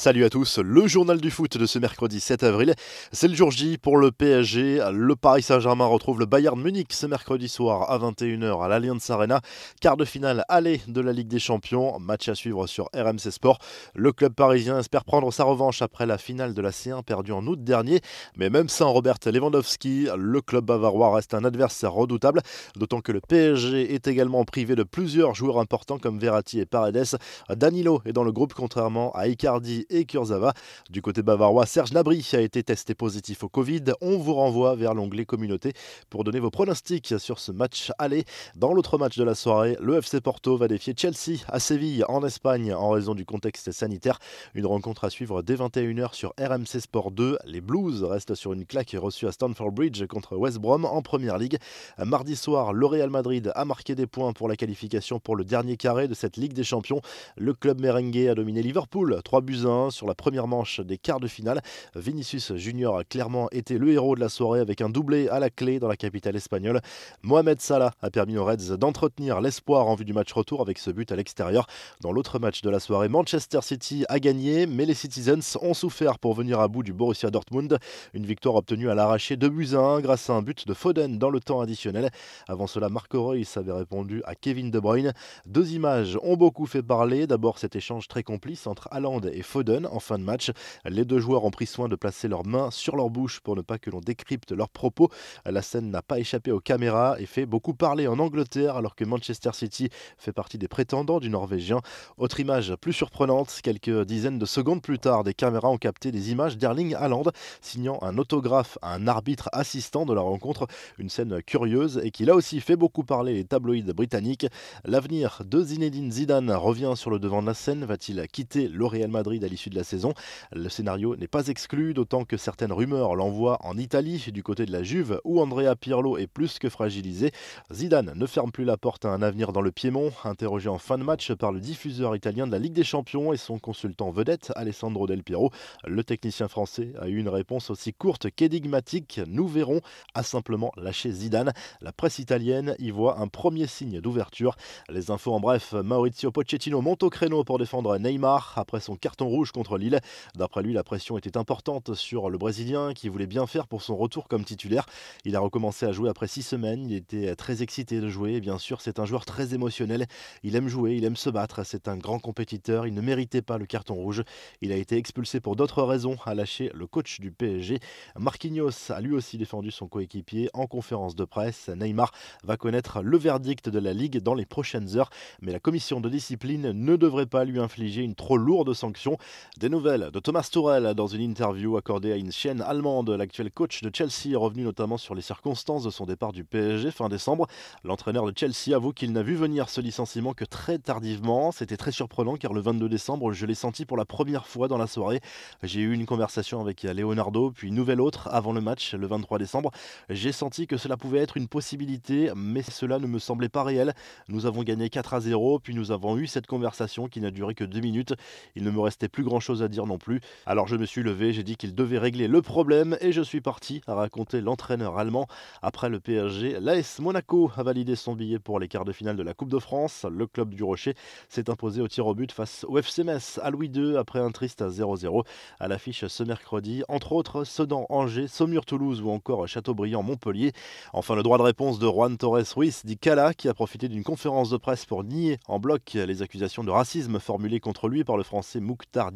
Salut à tous, le journal du foot de ce mercredi 7 avril. C'est le jour J pour le PSG. Le Paris Saint-Germain retrouve le Bayern Munich ce mercredi soir à 21h à l'Allianz Arena. Quart de finale aller de la Ligue des Champions. Match à suivre sur RMC Sport. Le club parisien espère prendre sa revanche après la finale de la C1 perdue en août dernier. Mais même sans Robert Lewandowski, le club bavarois reste un adversaire redoutable. D'autant que le PSG est également privé de plusieurs joueurs importants comme Verratti et Paredes. Danilo est dans le groupe contrairement à Icardi et Kurzawa. Du côté bavarois, Serge Nabry a été testé positif au Covid. On vous renvoie vers l'onglet communauté pour donner vos pronostics sur ce match aller. Dans l'autre match de la soirée, le FC Porto va défier Chelsea à Séville en Espagne en raison du contexte sanitaire. Une rencontre à suivre dès 21h sur RMC Sport 2. Les Blues restent sur une claque reçue à Stamford Bridge contre West Brom en Première Ligue. Mardi soir, le Real Madrid a marqué des points pour la qualification pour le dernier carré de cette Ligue des Champions. Le club merengue a dominé Liverpool 3 buts 1 sur la première manche des quarts de finale. Vinicius Junior a clairement été le héros de la soirée avec un doublé à la clé dans la capitale espagnole. Mohamed Salah a permis aux Reds d'entretenir l'espoir en vue du match retour avec ce but à l'extérieur. Dans l'autre match de la soirée, Manchester City a gagné, mais les Citizens ont souffert pour venir à bout du Borussia Dortmund. Une victoire obtenue à l'arraché de buts à 1 grâce à un but de Foden dans le temps additionnel. Avant cela, Marco Reus avait répondu à Kevin De Bruyne. Deux images ont beaucoup fait parler. D'abord cet échange très complice entre Haaland et Foden en fin de match. Les deux joueurs ont pris soin de placer leurs mains sur leur bouche pour ne pas que l'on décrypte leurs propos. La scène n'a pas échappé aux caméras et fait beaucoup parler en Angleterre alors que Manchester City fait partie des prétendants du Norvégien. Autre image plus surprenante, quelques dizaines de secondes plus tard, des caméras ont capté des images d'Erling Haaland signant un autographe à un arbitre assistant de la rencontre. Une scène curieuse et qui là aussi fait beaucoup parler les tabloïds britanniques. L'avenir de Zinedine Zidane revient sur le devant de la scène. Va-t-il quitter le Real Madrid à l'issue de la saison Le scénario n'est pas exclu, d'autant que certaines rumeurs l'envoient en Italie, du côté de la Juve, où Andrea Pirlo est plus que fragilisé. Zidane ne ferme plus la porte à un avenir dans le Piémont. Interrogé en fin de match par le diffuseur italien de la Ligue des Champions et son consultant vedette, Alessandro Del Piero, le technicien français a eu une réponse aussi courte qu'énigmatique. Nous verrons, a simplement lâché Zidane. La presse italienne y voit un premier signe d'ouverture. Les infos en bref, Maurizio Pochettino monte au créneau pour défendre Neymar après son carton rouge contre Lille. D'après lui, la pression était importante sur le Brésilien qui voulait bien faire pour son retour comme titulaire. Il a recommencé à jouer après six semaines. Il était très excité de jouer. Bien sûr, c'est un joueur très émotionnel. Il aime jouer, il aime se battre. C'est un grand compétiteur. Il ne méritait pas le carton rouge. Il a été expulsé pour d'autres raisons, a lâché le coach du PSG. Marquinhos a lui aussi défendu son coéquipier en conférence de presse. Neymar va connaître le verdict de la Ligue dans les prochaines heures, mais la commission de discipline ne devrait pas lui infliger une trop lourde sanction. Des nouvelles de Thomas Tourel dans une interview accordée à une chaîne allemande. L'actuel coach de Chelsea est revenu notamment sur les circonstances de son départ du PSG fin décembre. L'entraîneur de Chelsea avoue qu'il n'a vu venir ce licenciement que très tardivement. C'était très surprenant car le 22 décembre, je l'ai senti pour la première fois dans la soirée. J'ai eu une conversation avec Leonardo, puis une nouvelle autre avant le match le 23 décembre. J'ai senti que cela pouvait être une possibilité, mais cela ne me semblait pas réel. Nous avons gagné 4 à 0, puis nous avons eu cette conversation qui n'a duré que 2 minutes. Il ne me restait plus grand chose à dire non plus. Alors je me suis levé, j'ai dit qu'il devait régler le problème et je suis parti, à raconter l'entraîneur allemand. Après le PSG, l'AS Monaco a validé son billet pour les quarts de finale de la Coupe de France. Le club du Rocher s'est imposé au tir au but face au FC à Louis II après un triste 0-0. À l'affiche ce mercredi, entre autres Sedan Angers, Saumur Toulouse ou encore Châteaubriand Montpellier. Enfin le droit de réponse de Juan Torres Ruiz dit Cala qui a profité d'une conférence de presse pour nier en bloc les accusations de racisme formulées contre lui par le français Mouktar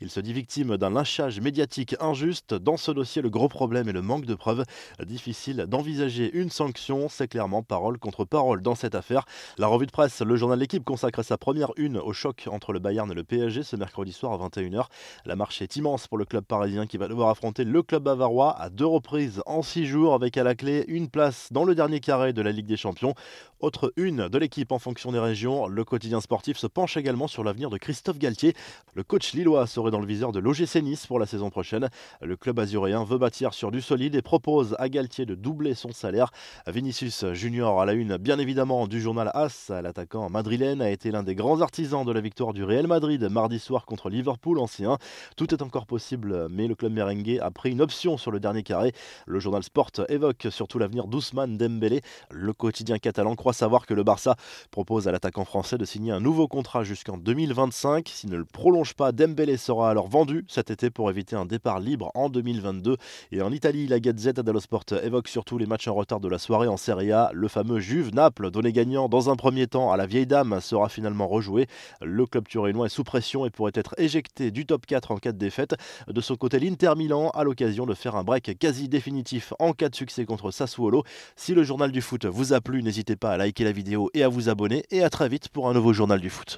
Il se dit victime d'un lynchage médiatique injuste. Dans ce dossier, le gros problème est le manque de preuves. Difficile d'envisager une sanction, c'est clairement parole contre parole dans cette affaire. La revue de presse, le journal L'équipe consacre sa première une au choc entre le Bayern et le PSG ce mercredi soir à 21h. La marche est immense pour le club parisien qui va devoir affronter le club bavarois à deux reprises en six jours avec à la clé une place dans le dernier carré de la Ligue des Champions. Autre une de l'équipe en fonction des régions, le quotidien sportif se penche également sur l'avenir de Christophe Galtier. Le coach lillois serait dans le viseur de l'OGC Nice pour la saison prochaine. Le club azuréen veut bâtir sur du solide et propose à Galtier de doubler son salaire. Vinicius Junior à la une, bien évidemment, du journal AS. L'attaquant madrilène a été l'un des grands artisans de la victoire du Real Madrid mardi soir contre Liverpool ancien. Tout est encore possible, mais le club merengue a pris une option sur le dernier carré. Le journal Sport évoque surtout l'avenir d'Ousmane Dembélé. Le quotidien catalan savoir que le Barça propose à l'attaquant français de signer un nouveau contrat jusqu'en 2025. S'il ne le prolonge pas, Dembélé sera alors vendu cet été pour éviter un départ libre en 2022. Et en Italie, la Gazette dello Sport évoque surtout les matchs en retard de la soirée en Serie A. Le fameux Juve-Naples, donné gagnant dans un premier temps à la vieille dame, sera finalement rejoué. Le club turinois est sous pression et pourrait être éjecté du top 4 en cas de défaite. De son côté, l'Inter Milan a l'occasion de faire un break quasi définitif en cas de succès contre Sassuolo. Si le journal du foot vous a plu, n'hésitez pas à liker la vidéo et à vous abonner. Et à très vite pour un nouveau journal du foot.